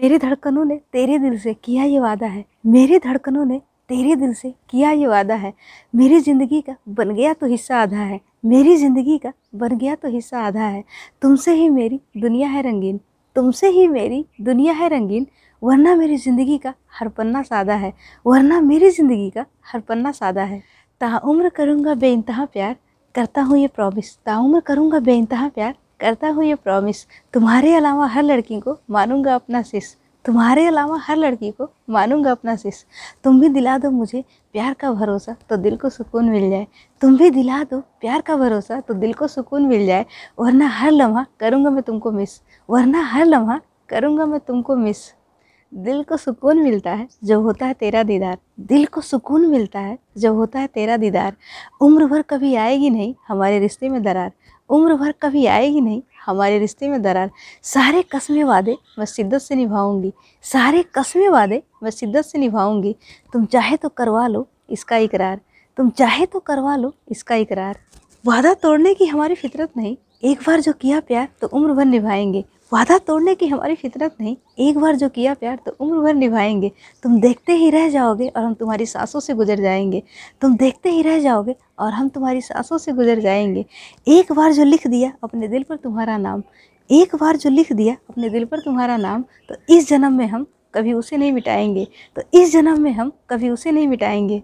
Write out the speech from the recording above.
मेरी धड़कनों ने तेरे दिल से किया ये वादा है। मेरी धड़कनों ने तेरे दिल से किया ये वादा है। मेरी ज़िंदगी का बन गया तो हिस्सा आधा है। मेरी ज़िंदगी का बन गया तो हिस्सा आधा है। तुमसे ही मेरी दुनिया है रंगीन। तुमसे ही मेरी दुनिया है रंगीन। वरना मेरी ज़िंदगी का हर पन्ना सादा है। वरना मेरी ज़िंदगी का हर पन्ना सादा है। ताउम्र करूँगा बेइंतहा प्यार। करता हूँ ये प्रॉमिस ताउम्र करूँगा बेइंतहा प्यार। करता हूँ ये प्रॉमिस तुम्हारे अलावा हर लड़की को मानूँगा अपना सिस तुम्हारे अलावा हर लड़की को मानूँगा अपना सिस तुम भी दिला दो मुझे प्यार का भरोसा तो दिल को सुकून मिल जाए. तुम भी दिला दो प्यार का भरोसा तो दिल को सुकून मिल जाए. वरना हर लम्हा करूँगा मैं तुमको मिस वरना हर लम्हा करूँगा मैं तुमको मिस दिल को सुकून मिलता है जब होता है तेरा दीदार. दिल को सुकून मिलता है जब होता है तेरा दीदार. उम्र भर कभी आएगी नहीं हमारे रिश्ते में दरार. उम्र भर कभी आएगी नहीं। हमारे रिश्ते में दरार। सारे कस्में वादे मैं शिद्दत से निभाऊँगी। सारे कस्मे वादे मैं शिद्दत से निभाऊँगी। तुम चाहे तो करवा लो इसका इकरार। तुम चाहे तो करवा लो इसका इकरार। वादा तोड़ने की हमारी फितरत नहीं। एक बार जो किया प्यार तो उम्र भर निभाएँगे। वादा तोड़ने की हमारी फितरत नहीं। एक बार जो किया प्यार तो उम्र भर निभाएँगे। तुम देखते ही रह जाओगे और हम तुम्हारी सांसों से गुजर जाएँगे। तुम देखते ही रह जाओगे और हम तुम्हारी सांसों से गुजर जाएँगे। एक बार जो लिख दिया अपने दिल पर तुम्हारा नाम, एक बार जो लिख दिया अपने दिल पर तुम्हारा नाम तो इस जन्म में हम कभी उसे नहीं मिटाएँगे। तो इस जन्म में हम कभी उसे नहीं मिटाएँगे।